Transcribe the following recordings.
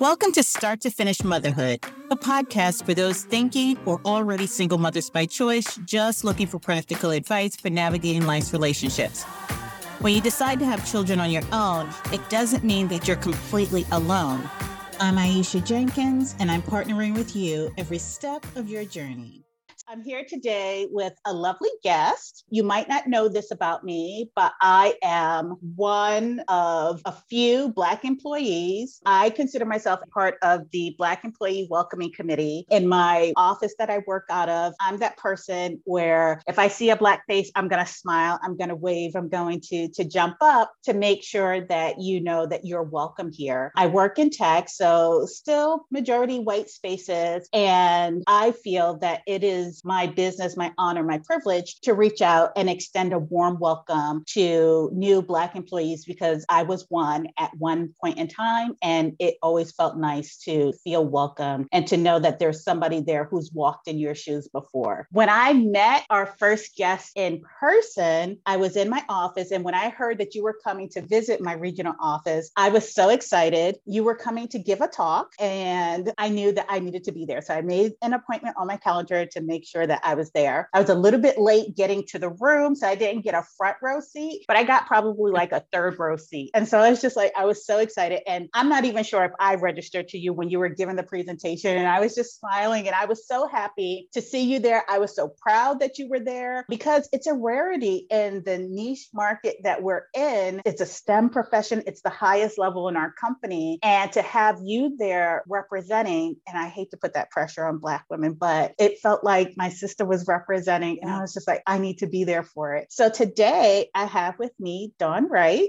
Welcome to Start to Finish Motherhood, a podcast for those thinking or already single mothers by choice, just looking for practical advice for navigating life's relationships. When you decide to have children on your own, it doesn't mean that you're completely alone. I'm Aisha Jenkins, and I'm partnering with you every step of your journey. I'm here today with a lovely guest. You might not know this about me, but I am one of a few Black employees. I consider myself part of the Black Employee Welcoming Committee in my office that I work out of. I'm that person where if I see a Black face, I'm going to smile, I'm going to wave, I'm going to, to jump up to make sure that you know that you're welcome here. I work in tech, so still majority white spaces. And I feel that it is my business, my honor, my privilege to reach out and extend a warm welcome to new Black employees because I was one at one point in time. And it always felt nice to feel welcome and to know that there's somebody there who's walked in your shoes before. When I met our first guest in person, I was in my office. And when I heard that you were coming to visit my regional office, I was so excited. You were coming to give a talk, and I knew that I needed to be there. So I made an appointment on my calendar to make sure that I was there. I was a little bit late getting to the room, so I didn't get a front row seat, but I got probably like a third row seat. And so it's just like, I was so excited. And I'm not even sure if I registered to you when you were giving the presentation. And I was just smiling and I was so happy to see you there. I was so proud that you were there because it's a rarity in the niche market that we're in. It's a STEM profession, it's the highest level in our company. And to have you there representing, and I hate to put that pressure on Black women, but it felt like my sister was representing. And I was just like, I need to be there for it. So today I have with me Dawn Wright.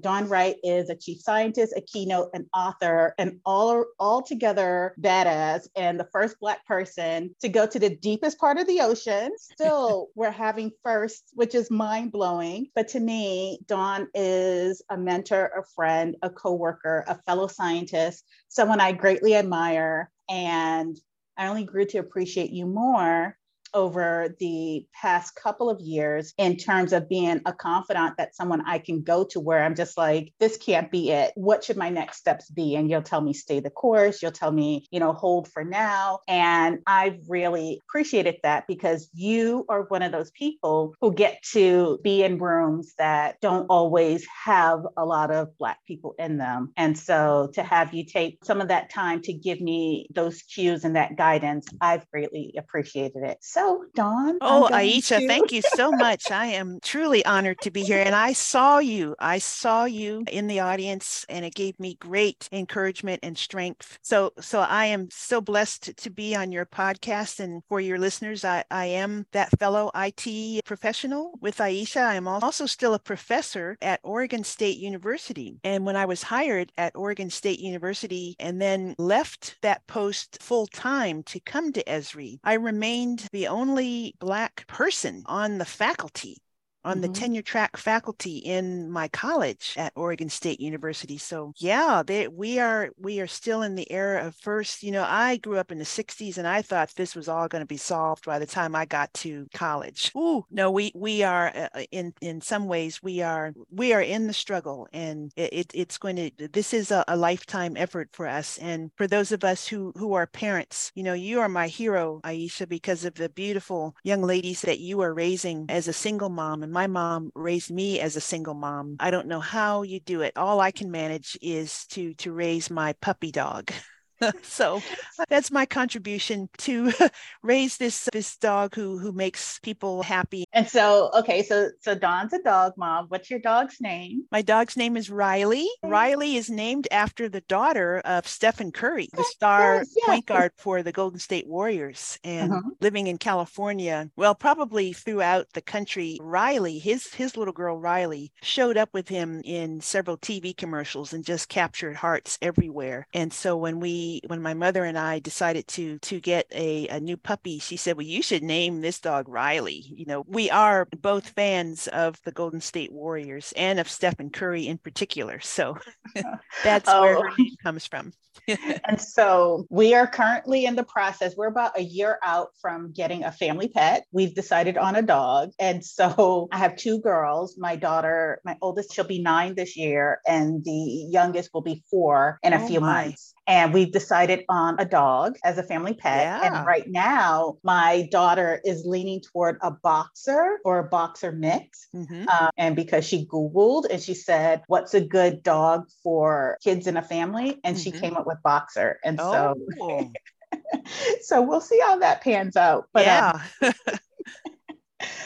Dawn Wright is a chief scientist, a keynote, an author, and all altogether badass, and the first Black person to go to the deepest part of the ocean. Still, we're having first, which is mind blowing. But to me, Dawn is a mentor, a friend, a coworker, a fellow scientist, someone I greatly admire. And I only grew to appreciate you more over the past couple of years in terms of being a confidant that someone I can go to where I'm just like, this can't be it. What should my next steps be? And you'll tell me, stay the course. You'll tell me, you know, hold for now. And I've really appreciated that because you are one of those people who get to be in rooms that don't always have a lot of Black people in them. And so to have you take some of that time to give me those cues and that guidance, I've greatly appreciated it. So so, Dawn. Oh, Aisha, to... thank you so much. I am truly honored to be here. And I saw you. I saw you in the audience, and it gave me great encouragement and strength. So, so I am so blessed to be on your podcast. And for your listeners, I, I am that fellow IT professional with Aisha. I am also still a professor at Oregon State University. And when I was hired at Oregon State University and then left that post full time to come to Esri, I remained the only Black person on the faculty on mm-hmm. the tenure track faculty in my college at Oregon State University. So yeah, they, we are we are still in the era of first. You know, I grew up in the '60s, and I thought this was all going to be solved by the time I got to college. Ooh, no, we we are uh, uh, in in some ways we are we are in the struggle, and it, it's going to. This is a, a lifetime effort for us, and for those of us who who are parents, you know, you are my hero, Aisha, because of the beautiful young ladies that you are raising as a single mom and my mom raised me as a single mom. I don't know how you do it. All I can manage is to to raise my puppy dog. so that's my contribution to raise this this dog who who makes people happy. And so, okay, so so Dawn's a dog mom. What's your dog's name? My dog's name is Riley. Riley is named after the daughter of Stephen Curry, the star yes, yes. point guard for the Golden State Warriors, and uh-huh. living in California. Well, probably throughout the country, Riley, his his little girl Riley, showed up with him in several TV commercials and just captured hearts everywhere. And so when we when my mother and I decided to to get a, a new puppy, she said, "Well, you should name this dog Riley." You know, we are both fans of the Golden State Warriors and of Stephen Curry in particular, so that's oh. where her oh. name comes from. and so we are currently in the process. We're about a year out from getting a family pet. We've decided on a dog. And so I have two girls. My daughter, my oldest, she'll be nine this year, and the youngest will be four in a oh few my. months. And we've decided on a dog as a family pet. Yeah. And right now, my daughter is leaning toward a boxer or a boxer mix. Mm-hmm. Um, and because she Googled and she said, What's a good dog for kids in a family? And she Mhm. came up with boxer. And so, Oh, so we'll see how that pans out. But um, yeah.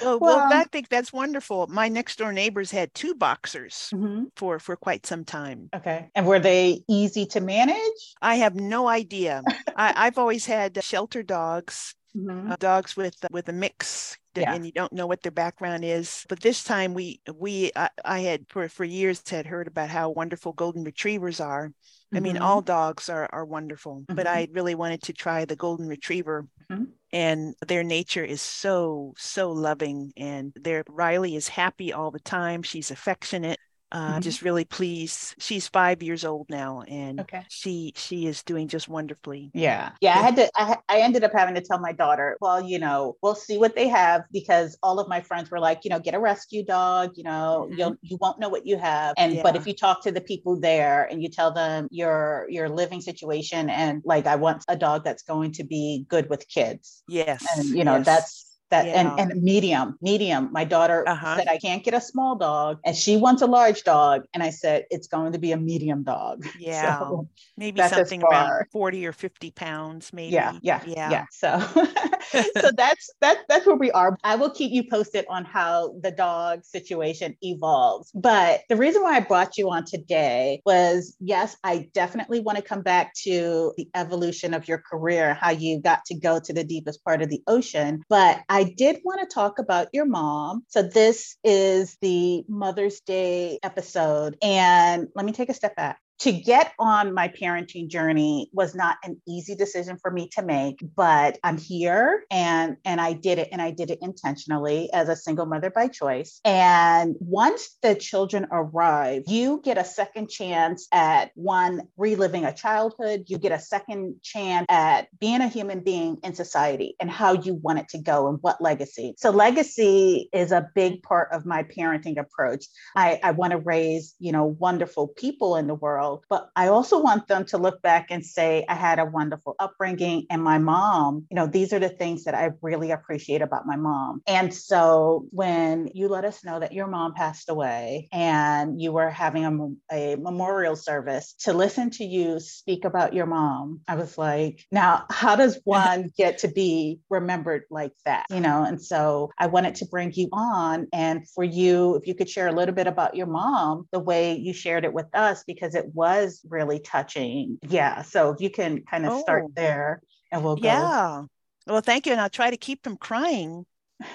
well, well, Well- I think that's wonderful. My next door neighbors had two boxers mhm, for for quite some time. okay. And were they easy to manage? I have no idea. I, I've always had shelter dogs, Mhm. uh, dogs with with a mix, Yeah. and you don't know what their background is. But this time, we we I, I had for for years had heard about how wonderful golden retrievers are. I mean, Mhm. all dogs are are wonderful, but Mhm. I really wanted to try the golden retriever. Mhm. And their nature is so so loving, and their Riley is happy all the time. She's affectionate. Uh, Mhm. just really pleased. She's five years old now, and Okay. she she is doing just wonderfully. Yeah. Yeah. I had to, I, I ended up having to tell my daughter, well, you know, we'll see what they have because all of my friends were like, you know, get a rescue dog, you know, Mhm. you'll, you won't know what you have. And, but if you talk to the people there and you tell them your, your living situation and like, I want a dog that's going to be good with kids. Yes, And, you know, yes. that's, that Yeah. and, and medium, medium. My daughter Uh-huh. said I can't get a small dog and she wants a large dog. And I said, it's going to be a medium dog. yeah, So, maybe something around far. forty or fifty pounds, maybe. yeah yeah yeah. yeah, so so that's that that's where we are i will keep you posted on how the dog situation evolves but the reason why i brought you on today was yes i definitely want to come back to the evolution of your career how you got to go to the deepest part of the ocean but i did want to talk about your mom. So this is the mother's day episode and let me take a step back to get on my parenting journey was not an easy decision for me to make but i'm here and and i did it and i did it intentionally as a single mother by choice. And once the children arrive you get a second chance at one reliving a childhood. You get a second chance at being a human being in society and how you want it to go and what legacy. So legacy is a big part of my parenting approach. I, I want to raise, you know, wonderful people in the world, but I also want them to look back and say, I had a wonderful upbringing and my mom, you know, these are the things that I really appreciate about my mom. And so when you let us know that your mom passed away and you were having a, a memorial service to listen to you speak about your mom, I was like, now how does one get to be remembered like that? You know, and so I wanted to bring you on and for you, if you could share a little bit about your mom, the way you shared it with us, because it was really touching. Yeah. So if you can kind of start Oh. there and we'll go. Yeah. Well, thank you, and I'll try to keep from crying.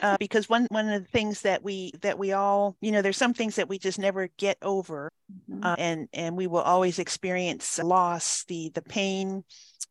Uh, because one one of the things that we that we all you know there's some things that we just never get over Mhm. uh, and and we will always experience loss the the pain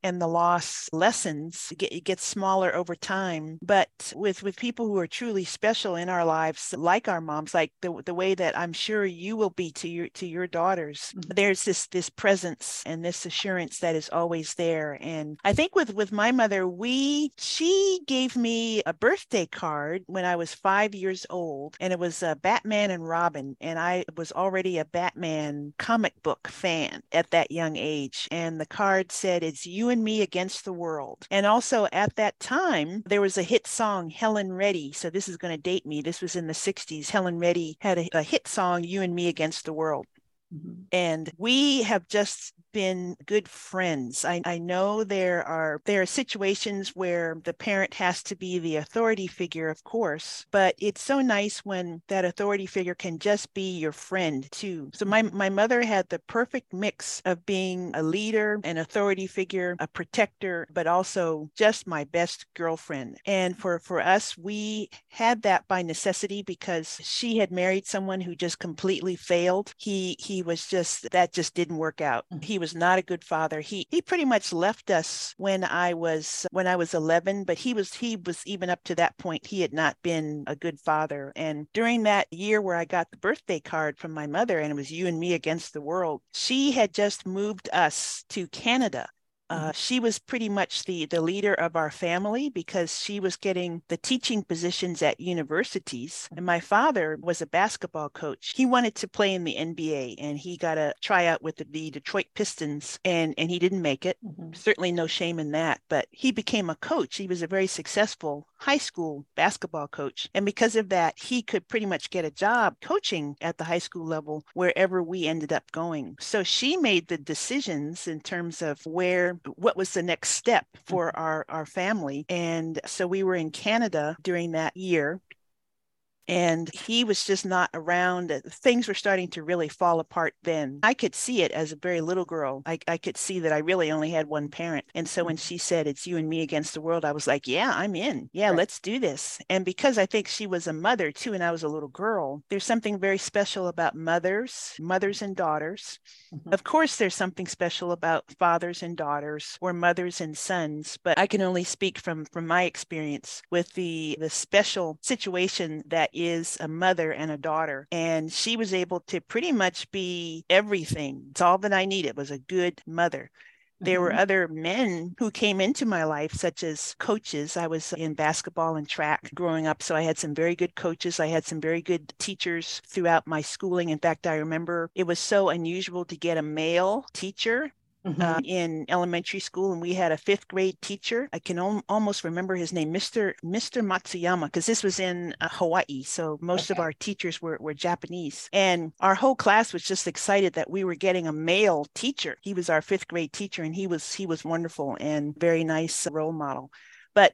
and the loss lessens it, get, it gets smaller over time. But with with people who are truly special in our lives like our moms like the, the way that i'm sure you will be to your to your daughters Mhm. there's this this presence and this assurance that is always there. And i think with with my mother we she gave me a birthday card when i was five years old and it was uh, batman and robin and i was already a batman comic book fan at that young age. And the card said it's you and me against the world. And also at that time there was a hit song helen reddy. So this is going to date me. This was in the 60s helen reddy had a, a hit song you and me against the world. Mhm. and we have just been good friends. I, I know there are there are situations where the parent has to be the authority figure, of course, but it's so nice when that authority figure can just be your friend too. So my my mother had the perfect mix of being a leader, an authority figure, a protector, but also just my best girlfriend. And for for us, we had that by necessity because she had married someone who just completely failed. He he was just that just didn't work out. Mhm. He was not a good father. He he pretty much left us when I was when I was 11, but he was he was even up to that point he had not been a good father. And during that year where I got the birthday card from my mother and it was you and me against the world, she had just moved us to Canada Uh, she was pretty much the the leader of our family because she was getting the teaching positions at universities. And my father was a basketball coach. He wanted to play in the NBA, and he got a tryout with the, the Detroit Pistons, and and he didn't make it. Mm-hmm. Certainly, no shame in that. But he became a coach. He was a very successful high school basketball coach, and because of that, he could pretty much get a job coaching at the high school level wherever we ended up going. So she made the decisions in terms of where what was the next step for mm-hmm. our our family and so we were in Canada during that year and he was just not around. Things were starting to really fall apart then. I could see it as a very little girl. I, I could see that I really only had one parent. And so when she said, It's you and me against the world, I was like, Yeah, I'm in. Yeah, right. let's do this. And because I think she was a mother too, and I was a little girl, there's something very special about mothers, mothers and daughters. Mm-hmm. Of course, there's something special about fathers and daughters or mothers and sons, but I can only speak from from my experience with the the special situation that is a mother and a daughter. And she was able to pretty much be everything. It's all that I needed was a good mother. There were mm-hmm. other men who came into my life, such as coaches. I was in basketball and track growing up, so I had some very good coaches. I had some very good teachers throughout my schooling. In fact, I remember it was so unusual to get a male teacher mm-hmm. uh, in elementary school, and we had a fifth grade teacher. I can al- almost remember his name, Mr. Mr. Matsuyama, because this was in uh, Hawaii. So most okay. of our teachers were, were Japanese. And our whole class was just excited that we were getting a male teacher. He was our fifth grade teacher, and he was he was wonderful and very nice role model. But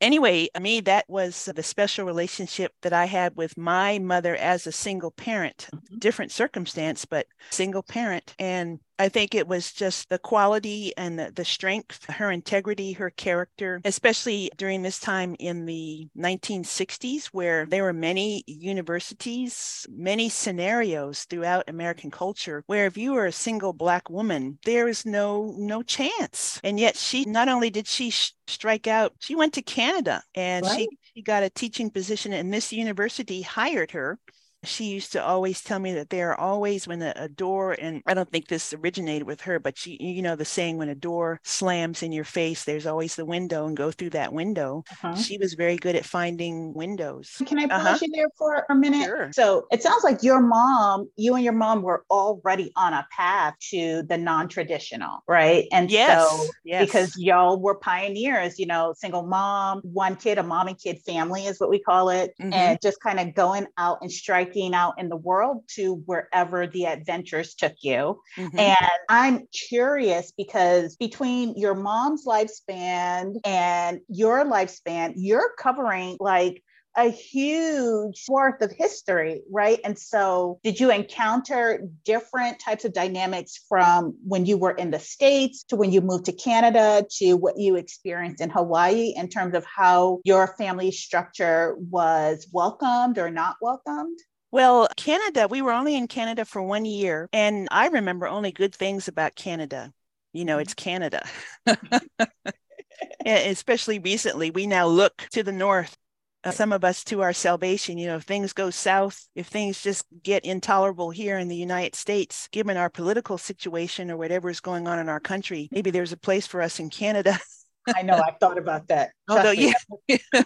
anyway, me, that was the special relationship that I had with my mother as a single parent, mm-hmm. different circumstance, but single parent. And I think it was just the quality and the, the, strength, her integrity, her character, especially during this time in the 1960s, where there were many universities, many scenarios throughout American culture where if you were a single Black woman, there is no no chance. And yet she not only did she sh- strike out, she went to Canada and right. she, she got a teaching position, and this university hired her she used to always tell me that there are always when a, a, door and i don't think this originated with her but she you know the saying when a door slams in your face there's always the window and go through that window uh-huh. she was very good at finding windows can i pause uh-huh. you there for a minute sure. so it sounds like your mom you and your mom were already on a path to the non-traditional right and yes. so yes. because y'all were pioneers you know single mom one kid a mom and kid family is what we call it mm-hmm. and just kind of going out and striking out in the world to wherever the adventures took you. Mm-hmm. And I'm curious because between your mom's lifespan and your lifespan, you're covering like a huge swath of history, right? And so, did you encounter different types of dynamics from when you were in the States to when you moved to Canada to what you experienced in Hawaii in terms of how your family structure was welcomed or not welcomed? Well, Canada, we were only in Canada for one year. And I remember only good things about Canada. You know, it's Canada. Especially recently, we now look to the north uh, some of us to our salvation. You know, if things go south, if things just get intolerable here in the United States, given our political situation or whatever is going on in our country, maybe there's a place for us in Canada. I know. I've thought about that. Although, yeah,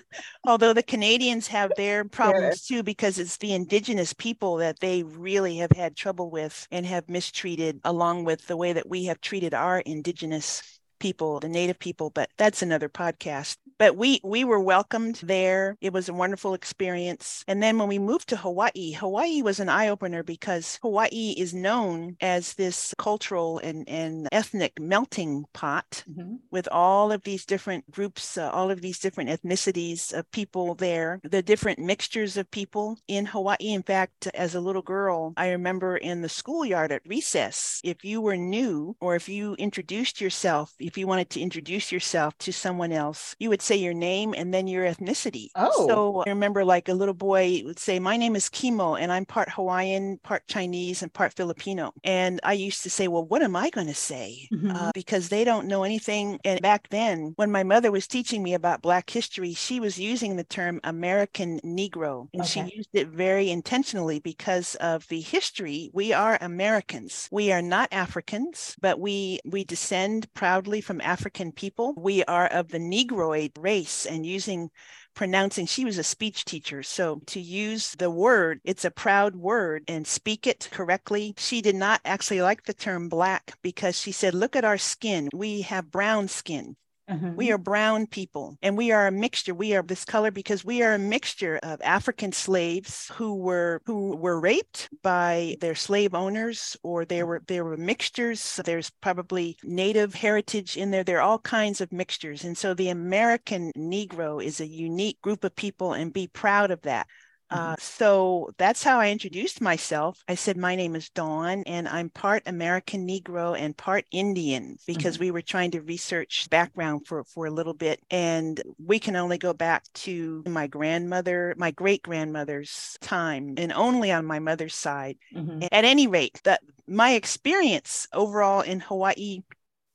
although the Canadians have their problems too, because it's the indigenous people that they really have had trouble with and have mistreated, along with the way that we have treated our indigenous people, the native people, but that's another podcast. But we we were welcomed there. It was a wonderful experience. And then when we moved to Hawaii, Hawaii was an eye opener because Hawaii is known as this cultural and, and ethnic melting pot mm-hmm. with all of these different groups, uh, all of these different ethnicities of people there, the different mixtures of people in Hawaii. In fact, as a little girl, I remember in the schoolyard at recess, if you were new or if you introduced yourself, if you wanted to introduce yourself to someone else, you would say your name and then your ethnicity. Oh. So I remember like a little boy would say, My name is Kimo, and I'm part Hawaiian, part Chinese, and part Filipino. And I used to say, Well, what am I going to say? Mm-hmm. Uh, because they don't know anything. And back then, when my mother was teaching me about Black history, she was using the term American Negro, and okay. she used it very intentionally because of the history. We are Americans. We are not Africans, but we we descend proudly from African people. We are of the Negroid race, and using pronouncing she was a speech teacher. So to use the word it's a proud word and speak it correctly. She did not actually like the term black because she said look at our skin. We have brown skin Mm-hmm. We are brown people and we are a mixture. We are this color because we are a mixture of African slaves who were who were raped by their slave owners or there were there were mixtures. There's probably native heritage in there. There are all kinds of mixtures. And so the American Negro is a unique group of people and be proud of that. Uh, mm-hmm. so that's how I introduced myself. I said, My name is Dawn, and I'm part American Negro and part Indian because mm-hmm. we were trying to research background for, for a little bit. And we can only go back to my grandmother, my great grandmother's time, and only on my mother's side. Mm-hmm. At any rate, that my experience overall in Hawaii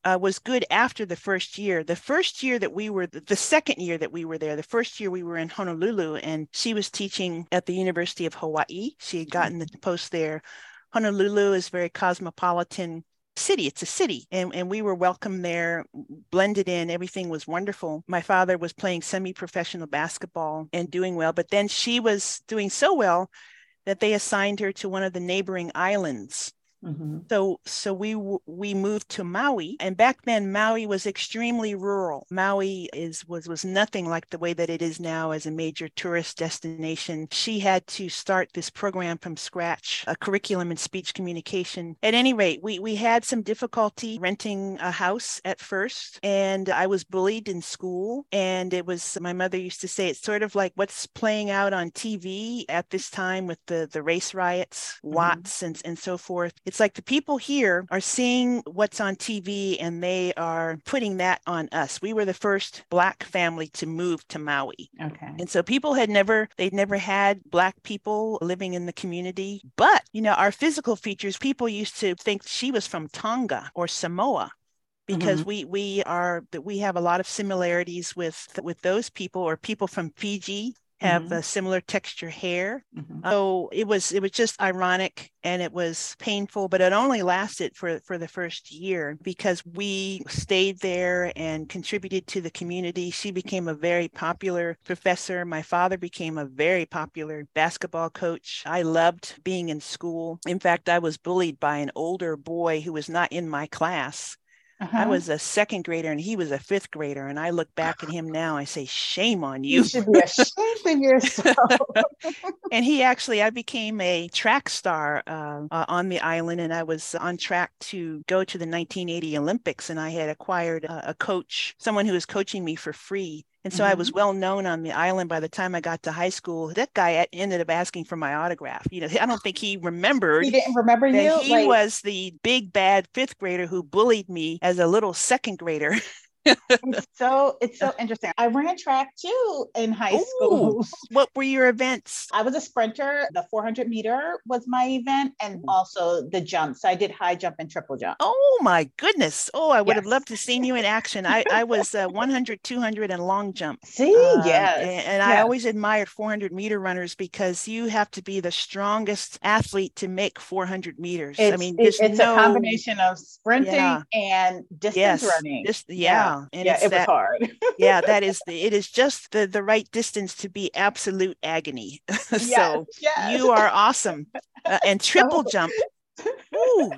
uh, was good after the first year. The first year that we were, the second year that we were there, the first year we were in Honolulu, and she was teaching at the University of Hawaii. She had gotten the post there. Honolulu is very cosmopolitan city it's a city and, and we were welcome there blended in everything was wonderful my father was playing semi-professional basketball and doing well but then she was doing so well that they assigned her to one of the neighboring islands Mm-hmm. So so we we moved to Maui and back then Maui was extremely rural. Maui is was was nothing like the way that it is now as a major tourist destination. She had to start this program from scratch, a curriculum in speech communication. At any rate, we we had some difficulty renting a house at first and I was bullied in school and it was my mother used to say it's sort of like what's playing out on TV at this time with the the race riots, mm-hmm. Watts and and so forth. It's like the people here are seeing what's on TV and they are putting that on us. We were the first Black family to move to Maui. Okay. And so people had never, they'd never had Black people living in the community. But, you know, our physical features, people used to think she was from Tonga or Samoa because mm-hmm. we we are that we have a lot of similarities with with those people or people from Fiji have mm-hmm. a similar texture hair. Mm-hmm. So it was it was just ironic and it was painful, but it only lasted for for the first year because we stayed there and contributed to the community. She became a very popular professor. My father became a very popular basketball coach. I loved being in school. In fact, I was bullied by an older boy who was not in my class uh-huh. I was a second grader and he was a fifth grader. And I look back at him now, I say, shame on you. You should be ashamed of yourself. and he actually, I became a track star uh, uh, on the island and I was on track to go to the 1980 Olympics. And I had acquired a, a coach, someone who was coaching me for free and so mm-hmm. I was mm-hmm. well known on the island by the time I got to high school. That guy ended up asking for my autograph. You know, I don't think he remembered. He didn't remember you. He like... was the big bad fifth grader who bullied me as a little second grader. it's so it's so interesting. I ran track too in high Ooh, school. What were your events? I was a sprinter. The 400 meter was my event, and also the jumps. I did high jump and triple jump. Oh my goodness! Oh, I would yes. have loved to seen you in action. I I was uh, 100, 200, and long jump. See, uh, yes, and, and yes. I always admired 400 meter runners because you have to be the strongest athlete to make 400 meters. It's, I mean, it's no... a combination of sprinting yeah. and distance yes. running. Just, yeah. yeah and yeah, it that, was hard. yeah, that is the, it is just the the right distance to be absolute agony. so yes, yes. you are awesome, uh, and triple jump. Ooh,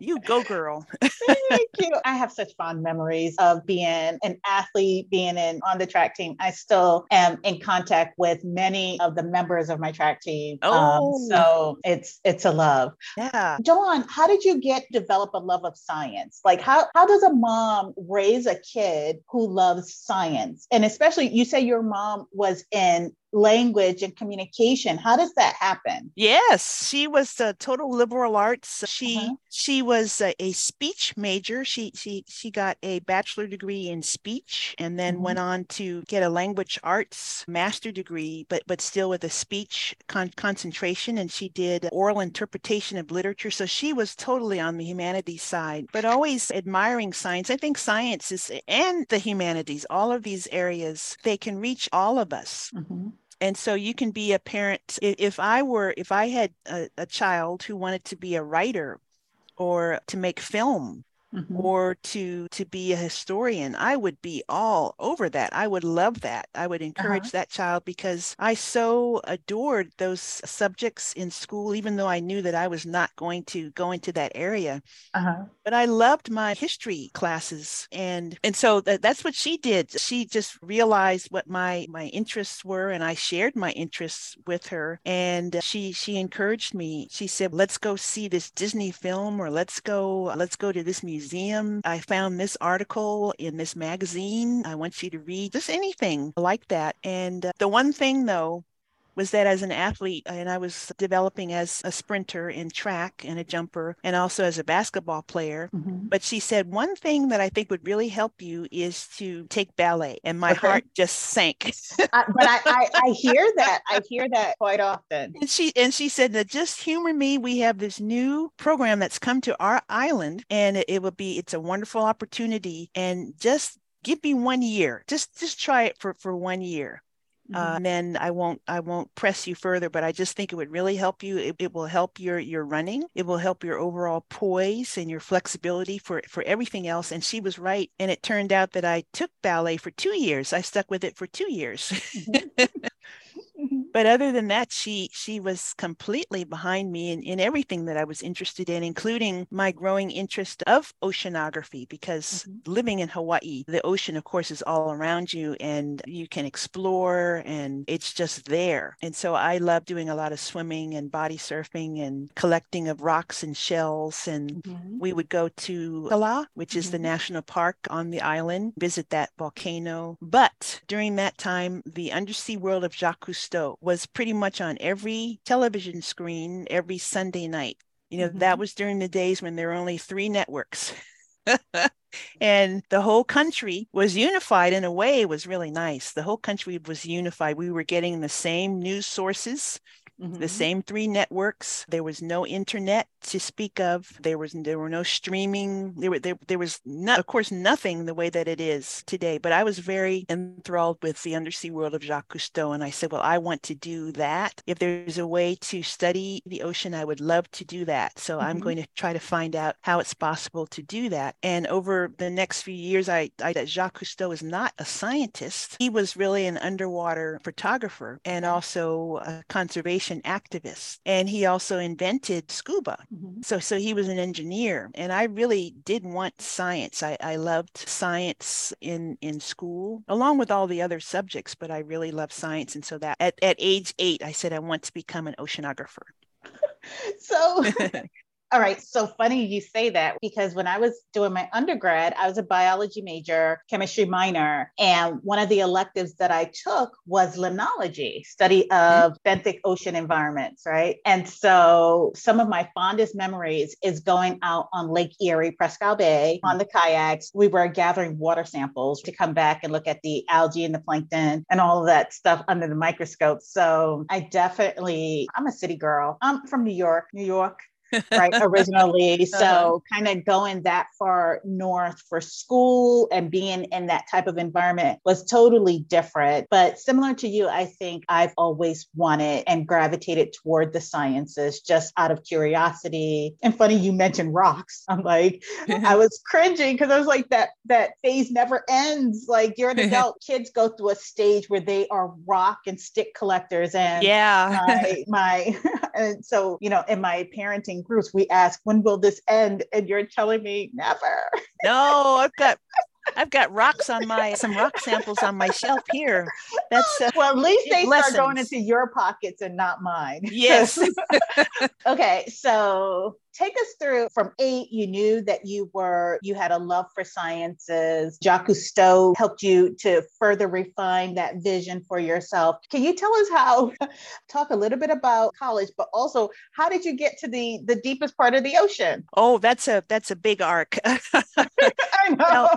you go, girl. Thank you. I have such fond memories of being an athlete, being in on the track team. I still am in contact with many of the members of my track team. Um, oh, um, so it's it's a love. Yeah. Dawn, how did you get develop a love of science? Like how how does a mom raise a kid who loves science? And especially you say your mom was in language and communication. How does that happen? Yes, she was a total liberal arts. She uh-huh. she was a, a, speech major. She she she got a bachelor degree in speech and then mm-hmm. went on to get a language arts master degree, but but still with a speech con- concentration. And she did oral interpretation of literature. So she was totally on the humanities side, but always admiring science. I think science is and the humanities, all of these areas, they can reach all of us. Mm-hmm and so you can be a parent if i were if i had a, a, child who wanted to be a writer or to make film mm-hmm. or to to be a historian i would be all over that i would love that i would encourage uh-huh. that child because i so adored those subjects in school even though i knew that i was not going to go into that area uh-huh. but i loved my history classes and and so th- that's what she did she just realized what my my interests were and i shared my interests with her and she she encouraged me she said let's go see this disney film or let's go let's go to this museum museum. I found this article in this magazine. I want you to read just anything like that. And uh, the one thing, though, was that as an athlete, and I was developing as a sprinter in track and a jumper, and also as a basketball player. Mm-hmm. But she said, one thing that I think would really help you is to take ballet. And my okay. heart just sank. uh, but I, I, I hear that. I hear that quite often. And she and she said that just humor me. We have this new program that's come to our island, and it, it will be it's a wonderful opportunity. And just give me one year. Just just try it for for one year. Uh, mm-hmm. then I won't I won't press you further, but I just think it would really help you. It, it, will help your your running. It will help your overall poise and your flexibility for for everything else. And she was right. And it turned out that I took ballet for two years. I stuck with it for two years. Mm-hmm. But other than that, she she was completely behind me in, in everything that I was interested in, including my growing interest of oceanography, because mm-hmm. living in Hawaii, the ocean, of course, is all around you and you can explore and it's just there. And so I love doing a lot of swimming and body surfing and collecting of rocks and shells. And mm-hmm. we would go to Kala, which is mm-hmm. the national park on the island, visit that volcano. But during that time, the undersea world of Jacques Cousteau was pretty much on every television screen every Sunday night. You know, mm-hmm. that was during the days when there were only three networks. and the whole country was unified in a way it was really nice the whole country was unified we were getting the same news sources Mm-hmm. The same three networks. There was no internet to speak of. There was there were no streaming. There were there, there was not of course nothing the way that it is today. But I was very enthralled with the undersea world of Jacques Cousteau, and I said, well, I want to do that. If there's a way to study the ocean, I would love to do that. So mm-hmm. I'm going to try to find out how it's possible to do that. And over the next few years, I, I that Jacques Cousteau is not a scientist. He was really an underwater photographer and also a conservation activist. And he also invented scuba. Mm-hmm. So, so he was an engineer. And I really did want science. I, I loved science in, in school, along with all the other subjects, but I really loved science. And so that at, at age eight, I said, I want to become an oceanographer. so All right. So funny you say that because when I was doing my undergrad, I was a biology major, chemistry minor. And one of the electives that I took was limnology, study mm-hmm. of benthic ocean environments. Right. And so some of my fondest memories is going out on Lake Erie, Presque Bay on the kayaks. We were gathering water samples to come back and look at the algae and the plankton and all of that stuff under the microscope. So I definitely, I'm a city girl. I'm from New York, New York right originally. Uh-huh. so kind of going that far north for school and being in that type of environment was totally different. But similar to you i think i've always wanted and gravitated toward the sciences just out of curiosity. And funny you mentioned rocks. I'm like i was cringing because i was like that that phase never ends. Like you're an adult. Kids go through a stage where they are rock and stick collectors and yeah. my, my and so you know in my parenting groups, we ask, when will this end? And you're telling me never. no, I've got I've got rocks on my some rock samples on my shelf here. That's uh, well, at least they lessons. start going into your pockets and not mine. Yes. okay, so take us through from eight you knew that you were you had a love for sciences jacques cousteau helped you to further refine that vision for yourself can you tell us how talk a little bit about college but also how did you get to the the deepest part of the ocean oh that's a that's a big arc I know.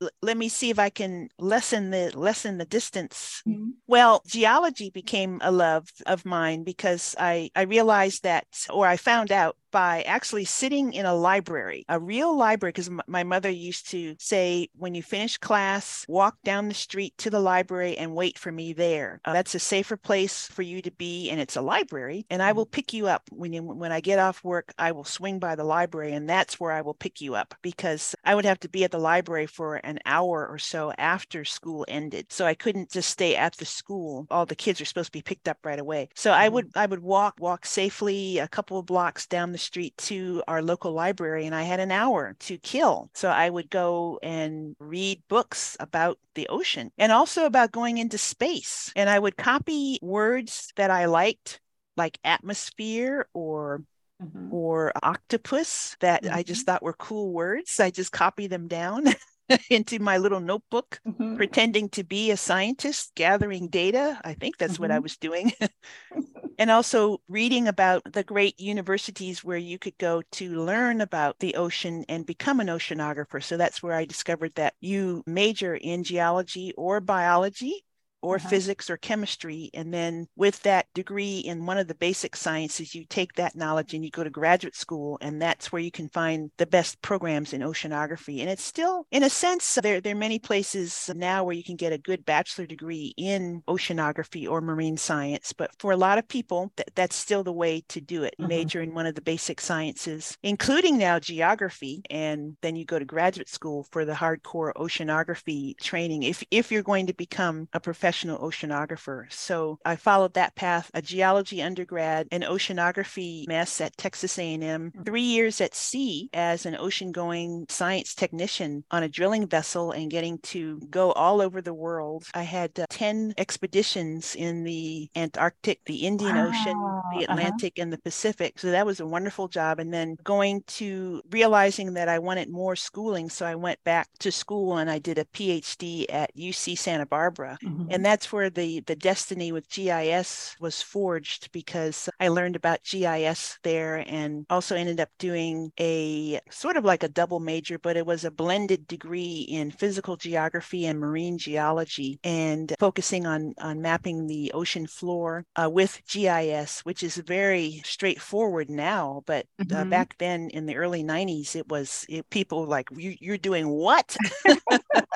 Now, let me see if I can lessen the lessen the distance. Mm-hmm. Well, geology became a love of mine because I I realized that or I found out by actually sitting in a library, a real library, because m- my mother used to say, when you finish class, walk down the street to the library and wait for me there. Uh, that's a safer place for you to be, and it's a library. And I will mm-hmm. pick you up when you, when I get off work. I will swing by the library, and that's where I will pick you up because I would have to be at the library for an hour or so after school ended. So I couldn't just stay at the school. All the kids are supposed to be picked up right away. So mm-hmm. I would I would walk walk safely a couple of blocks down the street to our local library and I had an hour to kill. So I would go and read books about the ocean and also about going into space. And I would copy words that I liked like atmosphere or mm-hmm. or octopus that mm-hmm. I just thought were cool words. I just copy them down. into my little notebook, mm-hmm. pretending to be a scientist, gathering data. I think that's what I mm-hmm. was doing. and also reading about the great universities where you could go to learn about the ocean and become an oceanographer. So that's where I discovered that you major in geology or biology or uh-huh. physics or chemistry. And then with that degree in one of the basic sciences, you take that knowledge and you go to graduate school. And that's where you can find the best programs in oceanography. And it's still, in a sense, there, there are many places now where you can get a good bachelor degree in oceanography or marine science. But for a lot of people, th- that's still the way to do it. Mm-hmm. Major in one of the basic sciences, including now geography. And then you go to graduate school for the hardcore oceanography training. If, if you're going to become a professional professional oceanographer. So I followed that path, a geology undergrad, an oceanography mess at Texas A&M, hmm. three years at sea as an ocean-going science technician on a drilling vessel and getting to go all over the world. I had uh, 10 expeditions in the Antarctic, the Indian wow. Ocean, the uh-huh. Atlantic, uh-huh. and the Pacific. So that was a wonderful job. And then going to realizing that I wanted more schooling. So I went back to school and I did a PhD at UC Santa Barbara. Mm-hmm. And and that's where the the destiny with GIS was forged because I learned about GIS there and also ended up doing a sort of like a double major, but it was a blended degree in physical geography and marine geology and focusing on on mapping the ocean floor uh, with GIS, which is very straightforward now, but uh, mm-hmm. back then in the early 90s, it was it, people like you, you're doing what?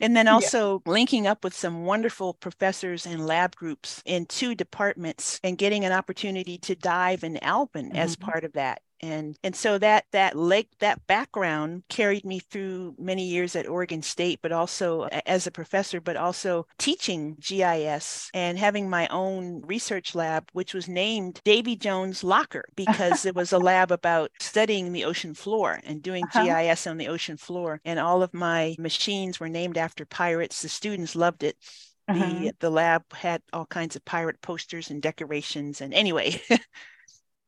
And then also yeah. linking up with some wonderful professors and lab groups in two departments and getting an opportunity to dive in Alvin mm-hmm. as part of that and and so that that lake that background carried me through many years at Oregon State but also as a professor but also teaching GIS and having my own research lab which was named Davy Jones Locker because it was a lab about studying the ocean floor and doing uh-huh. GIS on the ocean floor and all of my machines were named after pirates the students loved it the uh-huh. the lab had all kinds of pirate posters and decorations and anyway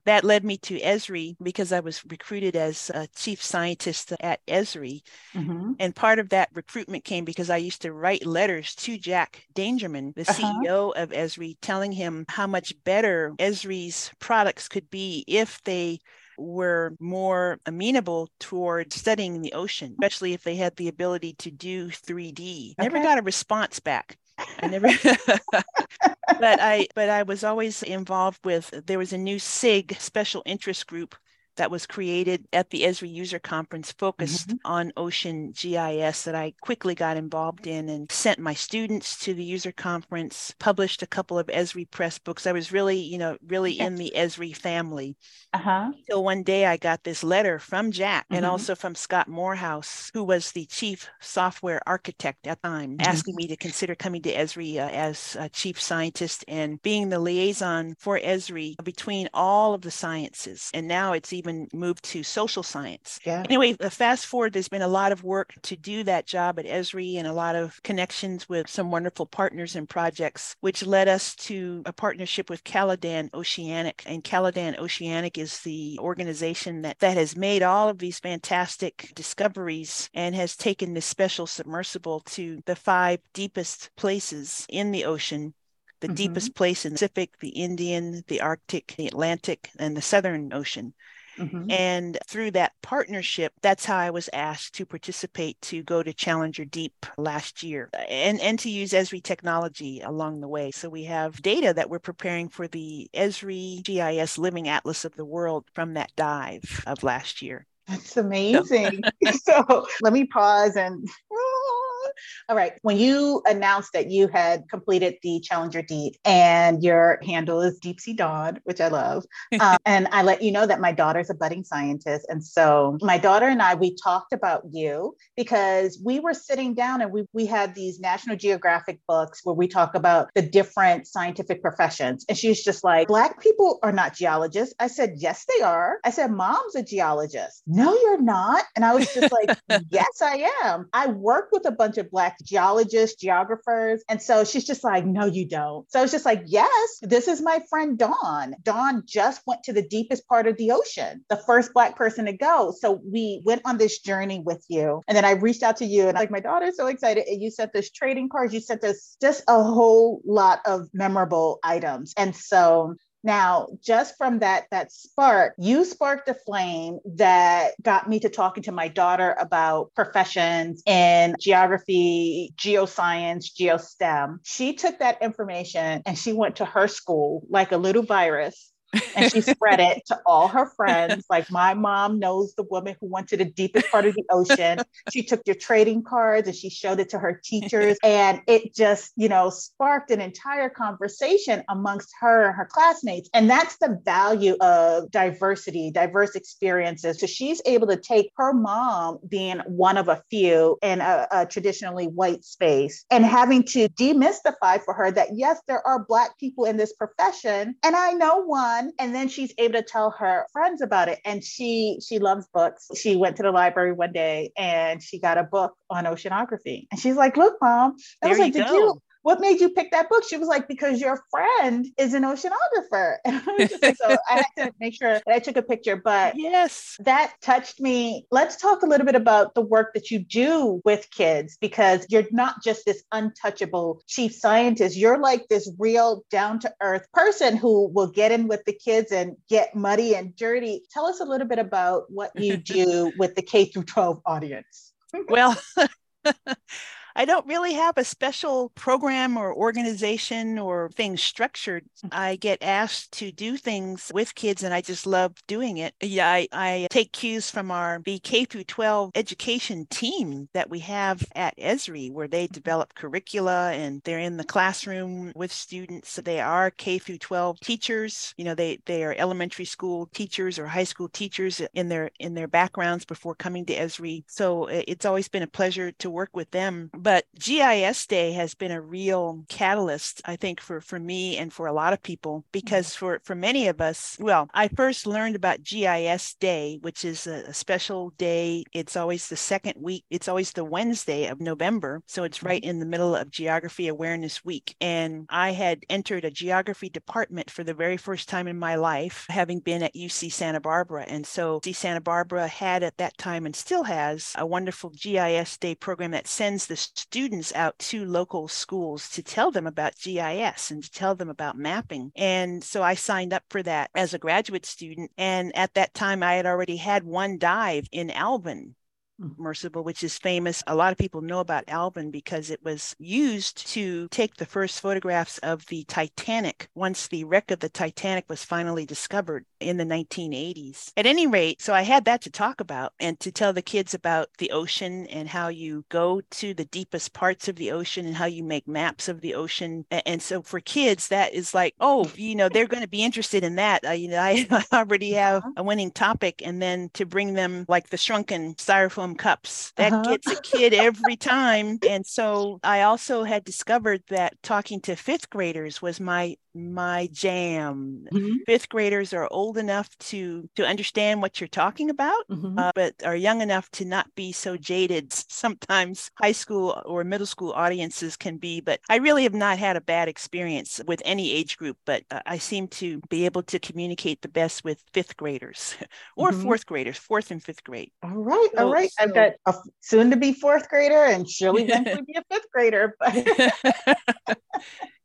that led me to Esri because I was recruited as a chief scientist at Esri. Mm-hmm. And part of that recruitment came because I used to write letters to Jack Dangermond, the uh-huh. CEO of Esri, telling him how much better Esri's products could be if they were more amenable toward studying the ocean, especially if they had the ability to do 3D. Okay. Never got a response back. I never but I but I was always involved with there was a new SIG special interest group that was created at the Esri user conference focused mm-hmm. on ocean GIS that I quickly got involved in and sent my students to the user conference, published a couple of Esri press books. I was really, you know, really in the Esri family. Uh-huh. Until one day I got this letter from Jack mm-hmm. and also from Scott Morehouse, who was the chief software architect at the time, mm-hmm. asking me to consider coming to Esri uh, as a chief scientist and being the liaison for Esri between all of the sciences. And now it's even even moved to social science. Yeah. Anyway, uh, fast forward, there's been a lot of work to do that job at Esri and a lot of connections with some wonderful partners and projects, which led us to a partnership with Caladan Oceanic. And Caladan Oceanic is the organization that, that has made all of these fantastic discoveries and has taken this special submersible to the five deepest places in the ocean the mm-hmm. deepest place in the Pacific, the Indian, the Arctic, the Atlantic, and the Southern Ocean. Mm-hmm. And through that partnership, that's how I was asked to participate to go to Challenger Deep last year and, and to use Esri technology along the way. So we have data that we're preparing for the Esri GIS Living Atlas of the World from that dive of last year. That's amazing. so let me pause and all right. When you announced that you had completed the Challenger Deep and your handle is Deep Sea Dawn, which I love, um, and I let you know that my daughter's a budding scientist. And so my daughter and I, we talked about you because we were sitting down and we, we had these National Geographic books where we talk about the different scientific professions. And she's just like, Black people are not geologists. I said, Yes, they are. I said, Mom's a geologist. No, you're not. And I was just like, Yes, I am. I work with a bunch of Black geologists, geographers. And so she's just like, no, you don't. So it's just like, yes, this is my friend Dawn. Dawn just went to the deepest part of the ocean, the first Black person to go. So we went on this journey with you. And then I reached out to you and like, my daughter's so excited. And you sent this trading cards, you sent us just a whole lot of memorable items. And so now, just from that that spark, you sparked a flame that got me to talking to my daughter about professions in geography, geoscience, geostem. She took that information and she went to her school like a little virus and she spread it to all her friends. Like my mom knows the woman who went to the deepest part of the ocean. She took your trading cards and she showed it to her teachers. And it just, you know, sparked an entire conversation amongst her and her classmates. And that's the value of diversity, diverse experiences. So she's able to take her mom being one of a few in a, a traditionally white space and having to demystify for her that yes, there are Black people in this profession. And I know one and then she's able to tell her friends about it. And she she loves books. She went to the library one day and she got a book on oceanography. And she's like look mom. I was like did go. you what made you pick that book? She was like, because your friend is an oceanographer. like, so I had to make sure that I took a picture. But yes, that touched me. Let's talk a little bit about the work that you do with kids because you're not just this untouchable chief scientist. You're like this real down to earth person who will get in with the kids and get muddy and dirty. Tell us a little bit about what you do with the K through 12 audience. well, I don't really have a special program or organization or things structured. Mm. I get asked to do things with kids and I just love doing it. Yeah, I, I take cues from our BK through 12 education team that we have at Esri where they mm-hmm. develop curricula and they're in the classroom with students. So they are K through 12 teachers. You know, they they are elementary school teachers or high school teachers in their in their backgrounds before coming to Esri. So eh, it's always been a pleasure to work with them but GIS Day has been a real catalyst, I think, for, for me and for a lot of people, mm-hmm. because for, for many of us, well, I first learned about GIS Day, which is a, a special day. It's always the second week, it's always the Wednesday of November. So it's right mm-hmm. in the middle of Geography Awareness Week. And I had entered a geography department for the very first time in my life, having been at UC Santa Barbara. And so UC Santa Barbara had at that time and still has a wonderful GIS Day program that sends the students out to local schools to tell them about GIS and to tell them about mapping. And so I signed up for that as a graduate student. And at that time, I had already had one dive in Alvin hmm. submersible, which is famous. A lot of people know about Alvin because it was used to take the first photographs of the Titanic once the wreck of the Titanic was finally discovered in the 1980s. At any rate, so I had that to talk about and to tell the kids about the ocean and how you go to the deepest parts of the ocean and how you make maps of the ocean. And so for kids, that is like, oh, you know, they're going to be interested in that. Uh, you know, I already have uh-huh. a winning topic. And then to bring them like the shrunken styrofoam cups. That uh-huh. gets a kid every time. And so I also had discovered that talking to fifth graders was my my jam. Mm-hmm. Fifth graders are old old enough to to understand what you're talking about, mm-hmm. uh, but are young enough to not be so jaded. Sometimes high school or middle school audiences can be, but I really have not had a bad experience with any age group. But uh, I seem to be able to communicate the best with fifth graders or mm-hmm. fourth graders, fourth and fifth grade. All right, so, all right. So, I've got a soon to be fourth grader, and she'll eventually be a fifth grader. But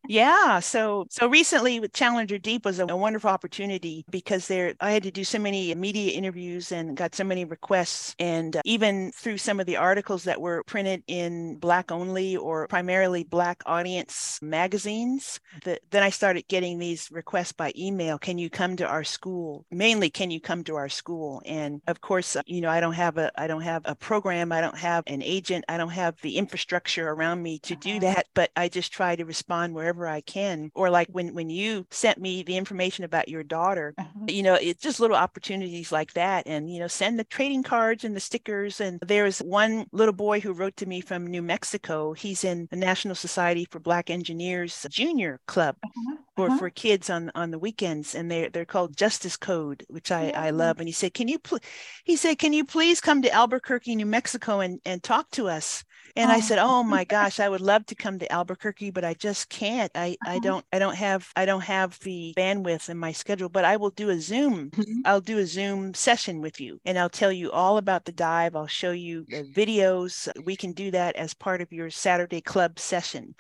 Yeah. So so recently with Challenger Deep was a, a, wonderful opportunity because there I had to do so many media interviews and got so many requests and uh, even through some of the articles that were printed in black only or primarily black audience magazines that then I started getting these requests by email can you come to our school mainly can you come to our school and of course uh, you know I don't have a I don't have a program I don't have an agent I don't have the infrastructure around me to do uh-huh. that but I just try to respond wherever wherever I can. Or like when when you sent me the information about your daughter, uh-huh. you know, it's just little opportunities like that. And, you know, send the trading cards and the stickers. And there's one little boy who wrote to me from New Mexico. He's in the National Society for Black Engineers Junior Club. Uh-huh for, uh-huh. for kids on on the weekends and they're they're called justice code which i i love and he said can you pl-? he said can you please come to albuquerque new mexico and and talk to us and oh. i said oh my gosh i would love to come to albuquerque but i just can't i uh-huh. i don't i don't have i don't have the bandwidth in my schedule but i will do a zoom mm-hmm. i'll do a zoom session with you and i'll tell you all about the dive i'll show you the videos we can do that as part of your saturday club session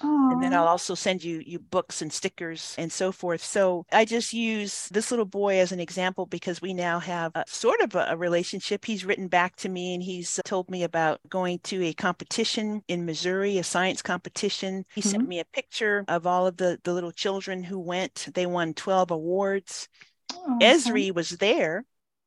Aww. And then I'll also send you you books and stickers and so forth. So I just use this little boy as an example because we now have a, sort of a, a relationship. He's written back to me and he's told me about going to a competition in Missouri, a science competition. He mm-hmm. sent me a picture of all of the the little children who went. They won 12 awards. Oh, Esri was there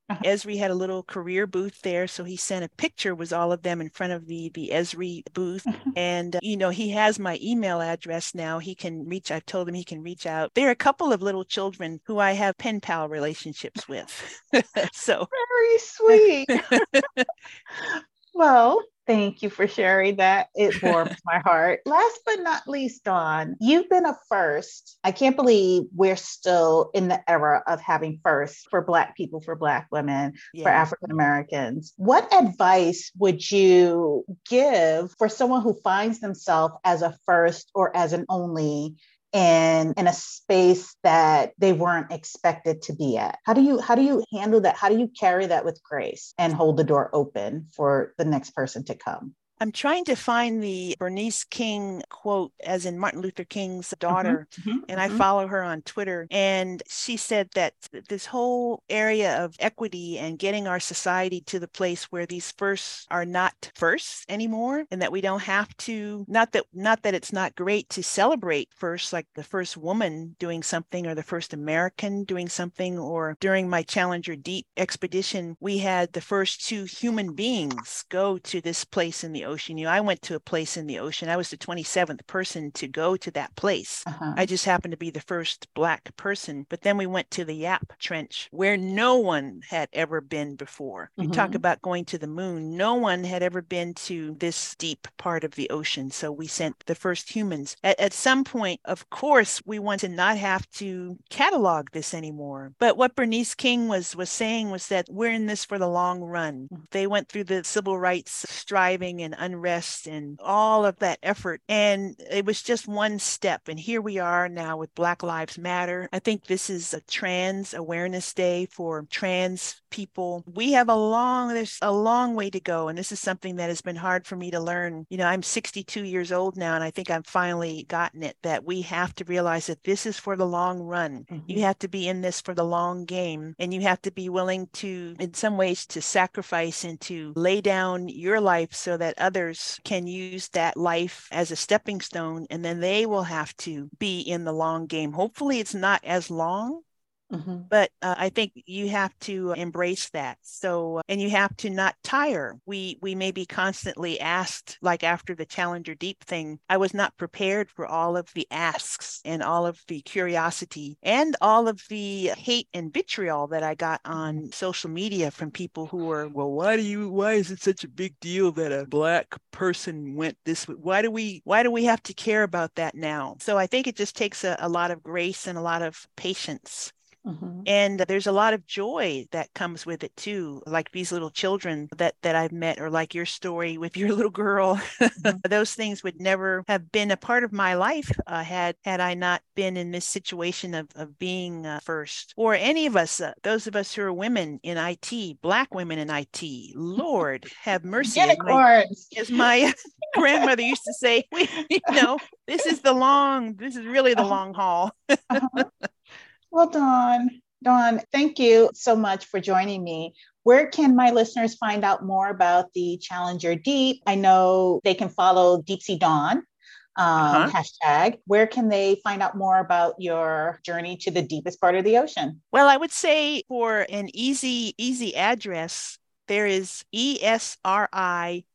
uh-huh. Esri had a little career booth there, so he sent a picture. Was all of them in front of the the Esri booth, uh-huh. and uh, you know he has my email address now. He can reach. I've told him he can reach out. There are a couple of little children who I have pen pal relationships with. so very sweet. well, Thank you for sharing that. It warms my heart. Last but not least, Dawn, you've been a first. I can't believe we're still in the era of having first for Black people, for Black women, yeah. for African Americans. What advice would you give for someone who finds themselves as a first or as an only and in a space that they weren't expected to be at. How do you how do you handle that? How do you carry that with grace and hold the door open for the next person to come I'm trying to find the Bernice King quote, as in Martin Luther King's mm-hmm, daughter, mm-hmm, and mm-hmm. I follow her on Twitter. And she said that this whole area of equity and getting our society to the place where these firsts are not firsts anymore, and that we don't have to not that not that it's not great to celebrate first, like the first woman doing something or the first American doing something, or during my Challenger Deep expedition, we had the first two human beings go to this place in the ocean. You know, I went to a place in the ocean. I was the 27th person to go to that place. Uh-huh. I just happened to be the first Black person. But then we went to the Yap Trench where no one had ever been before. You mm-hmm. talk about going to the moon. No one had ever been to this deep part of the ocean. So we sent the first humans. At, at some point, of course, we want to not have to catalog this anymore. But what Bernice King was was saying was that we're in this for the long run. Mm-hmm. They went through the civil rights striving and unrest and all of that effort. And it was just one step. And here we are now with Black Lives Matter. I think this is a trans awareness day for trans people. We have a long, there's a long way to go. And this is something that has been hard for me to learn. You know, I'm 62 years old now, and I think I've finally gotten it that we have to realize that this is for the long run. Mm-hmm. You have to be in this for the long game, and you have to be willing to, in some ways, to sacrifice and to lay down your life so that others can use that life as a stepping stone and then they will have to be in the long game. Hopefully, it's not as long Mm-hmm. But uh, I think you have to embrace that. So, and you have to not tire. We we may be constantly asked, like after the Challenger Deep thing, I was not prepared for all of the asks and all of the curiosity and all of the hate and vitriol that I got on social media from people who were, well, why do you? Why is it such a big deal that a black person went this way? Why do we? Why do we have to care about that now? So I think it just takes a, a lot of grace and a lot of patience Mm-hmm. And there's a lot of joy that comes with it too, like these little children that that I've met, or like your story with your little girl. Mm-hmm. Those things would never have been a part of my life uh, had had I not been in this situation of of being uh, first, or any of us, uh, those of us who are women in IT, Black women in IT. Lord have mercy. As my, as my grandmother used to say, you know, this is the long, this is really the uh-huh. long haul. uh-huh. Well, Dawn, Dawn, thank you so much for joining me. Where can my listeners find out more about the Challenger Deep? I know they can follow Deep Sea Dawn um, uh-huh. hashtag. Where can they find out more about your journey to the deepest part of the ocean? Well, I would say for an easy, easy address, there is ESRI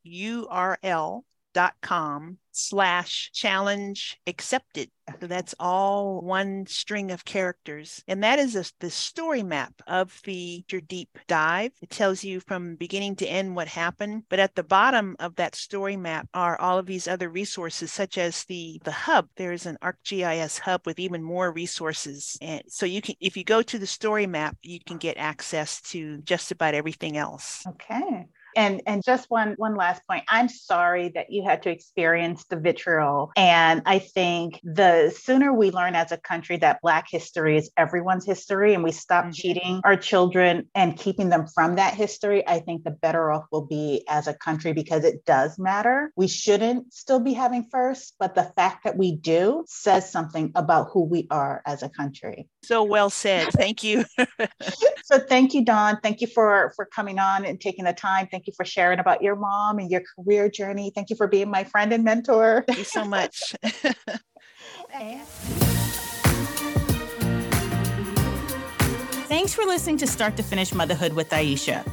dot com slash challenge accepted. So that's all one string of characters. And that is a, the story map of the your deep dive. It tells you from beginning to end what happened. But at the bottom of that story map are all of these other resources, such as the the hub. There's an ArcGIS hub with even more resources. And so you can if you go to the story map, you can get access to just about everything else. Okay. And and just one one last point. I'm sorry that you had to experience the vitriol. And I think the sooner we learn as a country that Black history is everyone's history and we stop mm-hmm. cheating our children and keeping them from that history, I think the better off we'll be as a country because it does matter. We shouldn't still be having first, but the fact that we do says something about who we are as a country. So well said. Thank you. so thank you, Dawn. Thank you for for coming on and taking the time. Thank you for sharing about your mom and your career journey. Thank you for being my friend and mentor. Thank you so much. Thanks for listening to Start to Finish Motherhood with Aisha.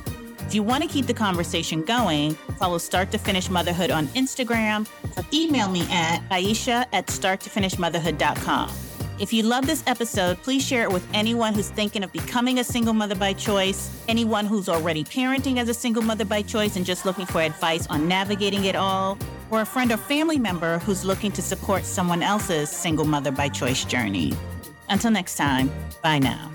If you want to keep the conversation going, follow Start to Finish Motherhood on Instagram or email me at aisha at starttofinishmotherhood.com. If you love this episode, please share it with anyone who's thinking of becoming a single mother by choice, anyone who's already parenting as a single mother by choice and just looking for advice on navigating it all, or a friend or family member who's looking to support someone else's single mother by choice journey. Until next time, bye now.